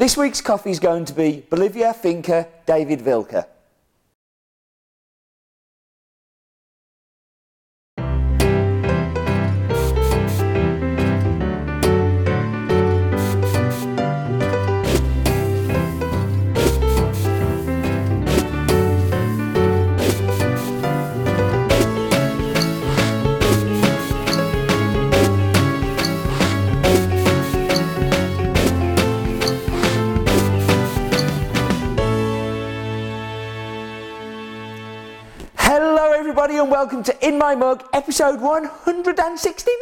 This week's coffee is going to be Bolivia Finca David Vilca. Welcome to In My Mug, episode 169.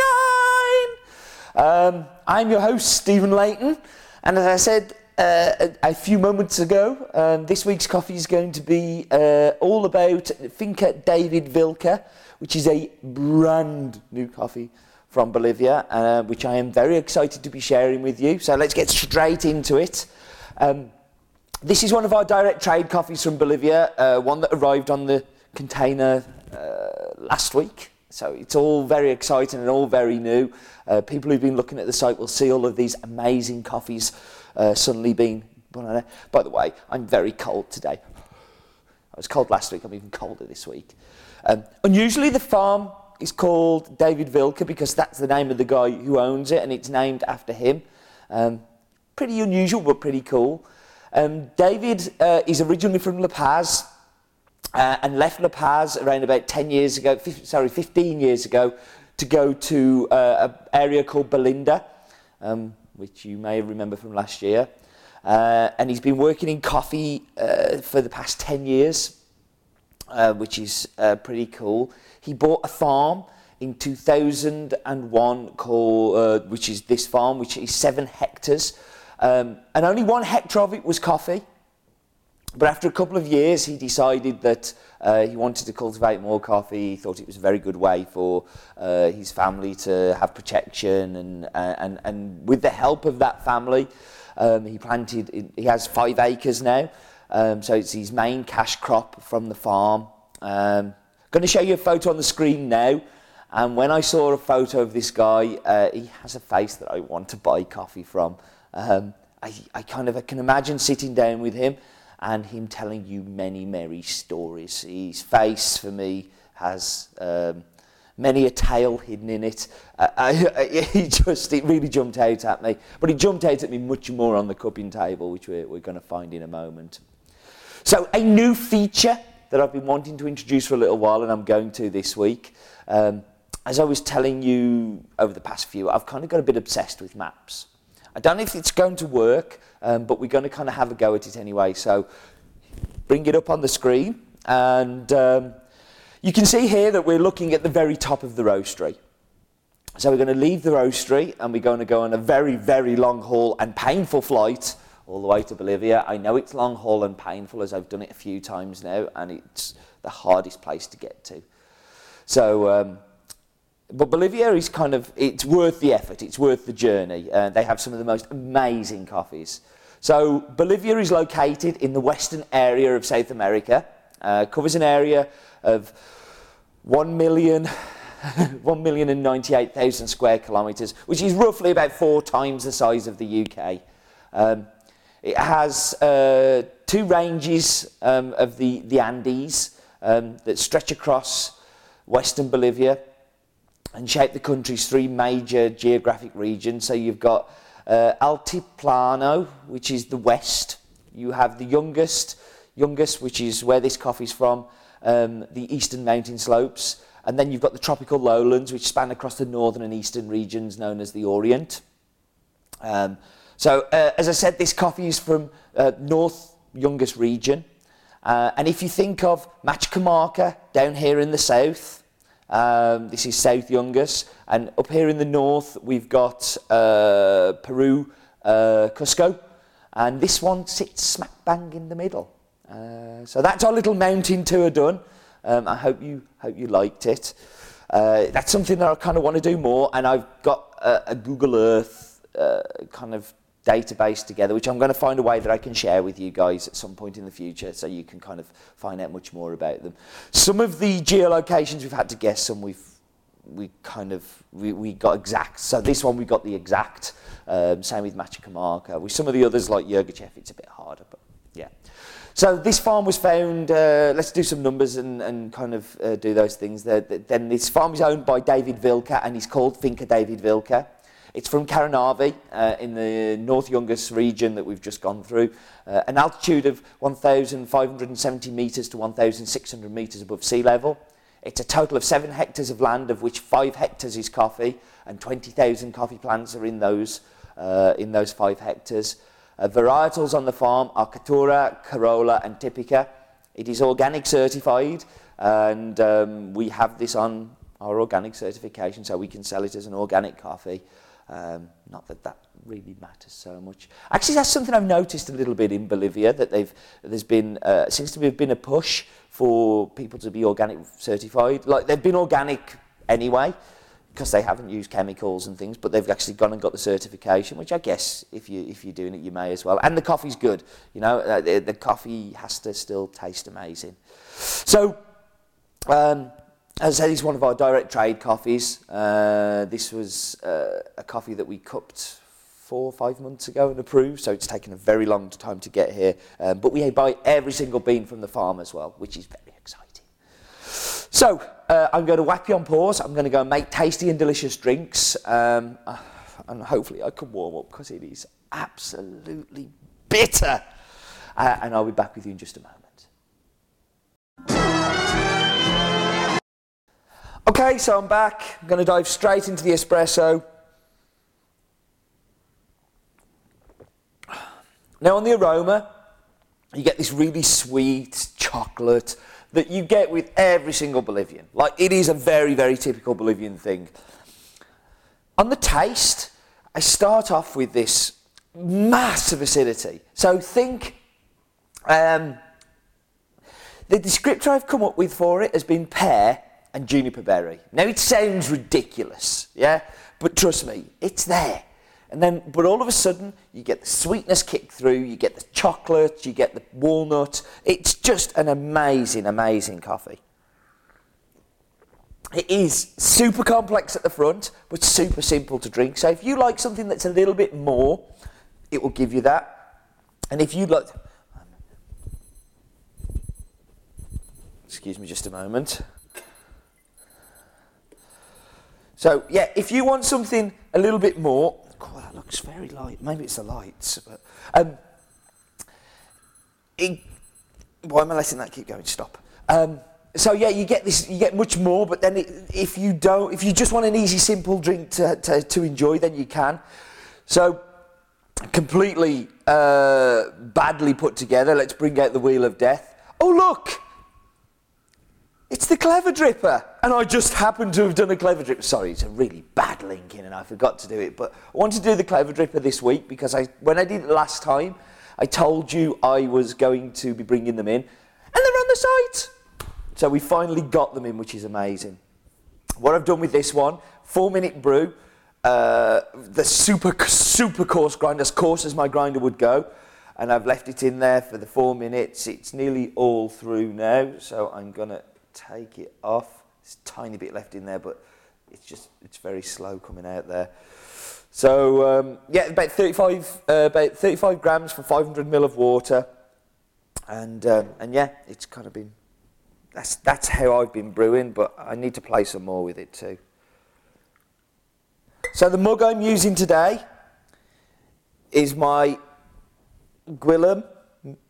Um, I'm your host, Stephen Leighton, and as I said uh, a, a few moments ago, um, this week's coffee is going to be uh, all about Finca David Vilca, which is a brand new coffee from Bolivia, uh, which I am very excited to be sharing with you. So let's get straight into it. Um, this is one of our direct trade coffees from Bolivia, uh, one that arrived on the container uh, last week. So it's all very exciting and all very new. Uh, people who've been looking at the site will see all of these amazing coffees uh, suddenly being. By the way, I'm very cold today. I was cold last week, I'm even colder this week. Um, unusually, the farm is called David Vilca because that's the name of the guy who owns it and it's named after him. Um, pretty unusual, but pretty cool. Um, David uh, is originally from La Paz uh, and left La Paz around about 10 years ago, sorry, 15 years ago, to go to uh, an area called Belinda, um, which you may remember from last year. Uh, and he's been working in coffee uh, for the past 10 years, uh, which is uh, pretty cool. He bought a farm in 2001 called, uh, which is this farm, which is seven hectares. Um, and only one hectare of it was coffee. But after a couple of years, he decided that uh, he wanted to cultivate more coffee. He thought it was a very good way for uh, his family to have protection. And, and, and with the help of that family, um, he planted, he has five acres now. Um, so it's his main cash crop from the farm. Um, going to show you a photo on the screen now. And when I saw a photo of this guy, uh, he has a face that I want to buy coffee from. Um, I, I kind of I can imagine sitting down with him and him telling you many merry stories. His face, for me, has um, many a tale hidden in it. Uh, I, I, he just, it really jumped out at me. But it jumped out at me much more on the cupping table, which we're, we're going to find in a moment. So, a new feature that I've been wanting to introduce for a little while, and I'm going to this week. Um, as I was telling you over the past few, I've kind of got a bit obsessed with maps. I don't know if it's going to work, um, but we're going to kind of have a go at it anyway. So bring it up on the screen. And um, you can see here that we're looking at the very top of the roastery. So we're going to leave the roastery and we're going to go on a very, very long haul and painful flight all the way to Bolivia. I know it's long haul and painful as I've done it a few times now, and it's the hardest place to get to. So, um, but Bolivia is kind of, it's worth the effort, it's worth the journey. Uh, they have some of the most amazing coffees. So Bolivia is located in the western area of South America, uh, covers an area of 1 million, 1 million and 98,000 square kilometres, which is roughly about four times the size of the UK. Um, it has uh, two ranges um, of the, the Andes um, that stretch across western Bolivia and shape the country's three major geographic regions. So you've got uh, Altiplano, which is the west. You have the Yungas, Yungas, which is where this coffee's from, um, the eastern mountain slopes. And then you've got the tropical lowlands, which span across the northern and eastern regions known as the Orient. Um, so, uh, as I said, this coffee is from uh, North Yungas region. Uh, and if you think of Machacamarca down here in the south, um, this is South Yungas. And up here in the north, we've got uh, Peru, uh, Cusco. And this one sits smack bang in the middle. Uh, so that's our little mountain tour done. Um, I hope you, hope you liked it. Uh, that's something that I kind of want to do more. And I've got a, a Google Earth uh, kind of database together, which I'm going to find a way that I can share with you guys at some point in the future so you can kind of find out much more about them. Some of the geolocations we've had to guess, some we've we kind of we, we got exact. So this one we got the exact. Um, same with Machacamarca. With some of the others like Yirgacheffe, it's a bit harder, but yeah. So this farm was found. Uh, let's do some numbers and, and kind of uh, do those things. There. Then this farm is owned by David Vilca, and he's called Finca David Vilca. It's from Caranavi uh, in the North Yungas region that we've just gone through. Uh, an altitude of 1,570 metres to 1,600 metres above sea level. It's a total of seven hectares of land, of which five hectares is coffee, and 20,000 coffee plants are in those, uh, in those five hectares. Uh, varietals on the farm are Caturra, Criolla, and Tipica. It is organic certified, and um, we have this on our organic certification, so we can sell it as an organic coffee. Um, not that that really matters so much. Actually, that's something I've noticed a little bit in Bolivia that they've there's been uh, seems to have been a push for people to be organic certified. Like they've been organic anyway because they haven't used chemicals and things, but they've actually gone and got the certification, which I guess if you if you're doing it, you may as well. And the coffee's good, you know. Uh, the, the coffee has to still taste amazing. So. Um, as I said, it's one of our direct trade coffees. Uh, this was uh, a coffee that we cupped four or five months ago and approved, so it's taken a very long time to get here. Um, but we buy every single bean from the farm as well, which is very exciting. So uh, I'm going to whack you on pause. I'm going to go and make tasty and delicious drinks. Um, uh, and hopefully I can warm up because it is absolutely bitter. Uh, and I'll be back with you in just a moment. Okay, so I'm back. I'm going to dive straight into the espresso. Now, on the aroma, you get this really sweet chocolate that you get with every single Bolivian. Like, it is a very, very typical Bolivian thing. On the taste, I start off with this massive acidity. So, think um, the descriptor I've come up with for it has been pear and juniper berry. Now it sounds ridiculous, yeah? But trust me, it's there. And then, but all of a sudden, you get the sweetness kick through, you get the chocolate, you get the walnut. It's just an amazing, amazing coffee. It is super complex at the front, but super simple to drink. So if you like something that's a little bit more, it will give you that. And if you like, excuse me just a moment. So yeah, if you want something a little bit more, God, that looks very light. Maybe it's the lights, but um, it, why am I letting that keep going? Stop. Um, so yeah, you get this, you get much more, but then it, if you don't, if you just want an easy, simple drink to, to, to enjoy, then you can. So completely uh, badly put together. Let's bring out the wheel of death. Oh look, it's the clever dripper. And I just happened to have done a clever dripper. Sorry, it's a really bad link in and I forgot to do it. But I wanted to do the clever dripper this week because I, when I did it last time, I told you I was going to be bringing them in. And they're on the site. So we finally got them in, which is amazing. What I've done with this one, four minute brew, uh, the super, super coarse grind, as coarse as my grinder would go. And I've left it in there for the four minutes. It's nearly all through now. So I'm going to take it off. A tiny bit left in there, but it's just it's very slow coming out there. So um, yeah, about 35 uh, about 35 grams for 500 ml of water, and um, and yeah, it's kind of been that's that's how I've been brewing, but I need to play some more with it too. So the mug I'm using today is my Gwilym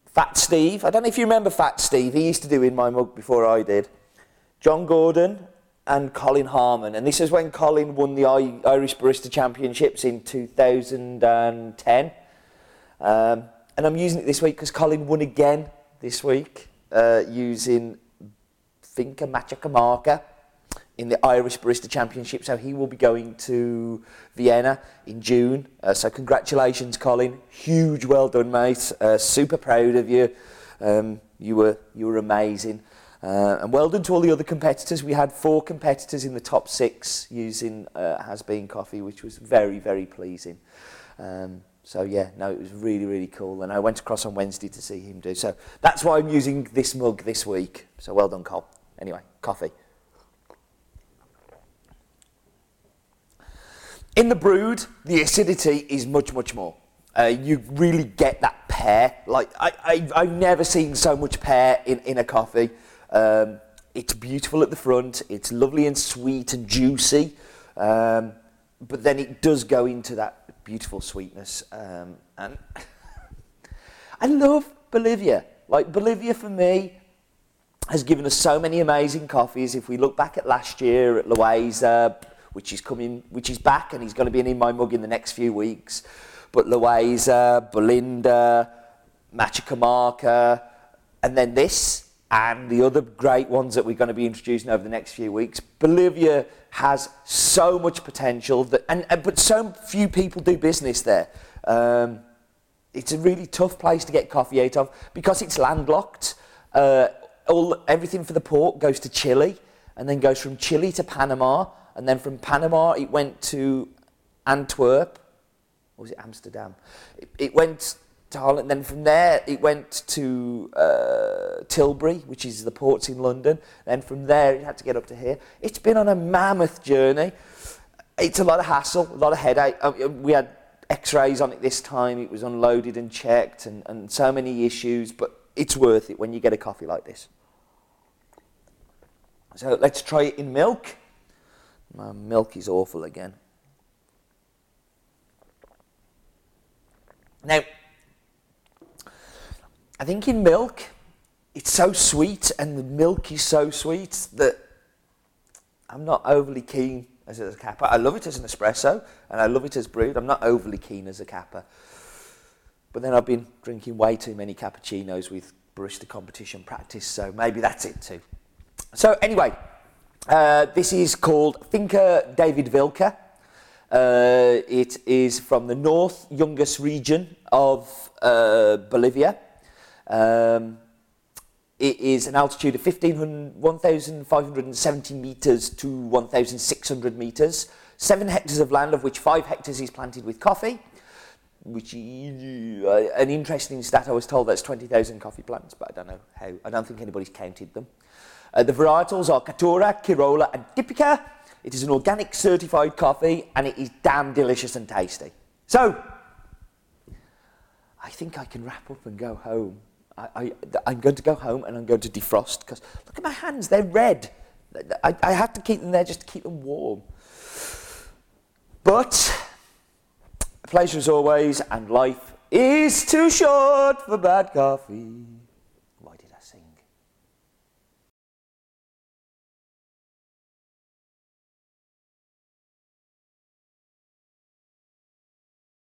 Fat Steve. I don't know if you remember Fat Steve. He used to do in my mug before I did. John Gordon and Colin Harmon. And this is when Colin won the Irish Barista Championships in 2010. Um, and I'm using it this week because Colin won again this week uh, using Finca Machacamarca in the Irish Barista Championship. So he will be going to Vienna in June. Uh, so congratulations, Colin. Huge well done, mate. Uh, super proud of you. Um, you were you were amazing. Uh, and well done to all the other competitors. We had four competitors in the top six using uh, Has Bean Coffee, which was very, very pleasing. Um, so yeah, no, it was really, really cool. And I went across on Wednesday to see him do. So that's why I'm using this mug this week. So well done, Col. Anyway, coffee. In the brood, the acidity is much, much more. Uh, you really get that pear. Like I, I, I've never seen so much pear in, in a coffee. Um, it's beautiful at the front. It's lovely and sweet and juicy. Um, but then it does go into that beautiful sweetness. Um, and I love Bolivia. Like Bolivia for me has given us so many amazing coffees. If we look back at last year at Loaiza, which is coming, which is back, and he's going to be in my mug in the next few weeks. But Loaiza, Belinda, Machacamarca, and then this, and the other great ones that we're going to be introducing over the next few weeks. Bolivia has so much potential, that, and, and but so few people do business there. Um, it's a really tough place to get coffee out of because it's landlocked. Uh, all everything for the port goes to Chile, and then goes from Chile to Panama, and then from Panama it went to Antwerp, or was it Amsterdam? It, it went Holland. Then from there, it went to uh, Tilbury, which is the ports in London. Then from there, it had to get up to here. It's been on a mammoth journey. It's a lot of hassle, a lot of headache. Um, we had x-rays on it this time. It was unloaded and checked and, and so many issues, but it's worth it when you get a coffee like this. So let's try it in milk. My milk is awful again. Now, I think in milk, it's so sweet and the milk is so sweet that I'm not overly keen as a kappa. I love it as an espresso and I love it as brewed. I'm not overly keen as a kappa. But then I've been drinking way too many cappuccinos with barista competition practice, so maybe that's it too. So anyway, uh, this is called Finca David Vilca. Uh, it is from the north Yungas region of uh, Bolivia. Um, it is an altitude of 1,570 metres to 1,600 metres. Seven hectares of land, of which five hectares is planted with coffee, which is uh, an interesting stat. I was told that's 20,000 coffee plants, but I don't know how. I don't think anybody's counted them. Uh, the varietals are Caturra, Kirola, and Tipica. It is an organic certified coffee and it is damn delicious and tasty. So, I think I can wrap up and go home. I, I, I'm going to go home and I'm going to defrost because look at my hands, they're red. I, I have to keep them there just to keep them warm. But, pleasure as always, and life is too short for bad coffee.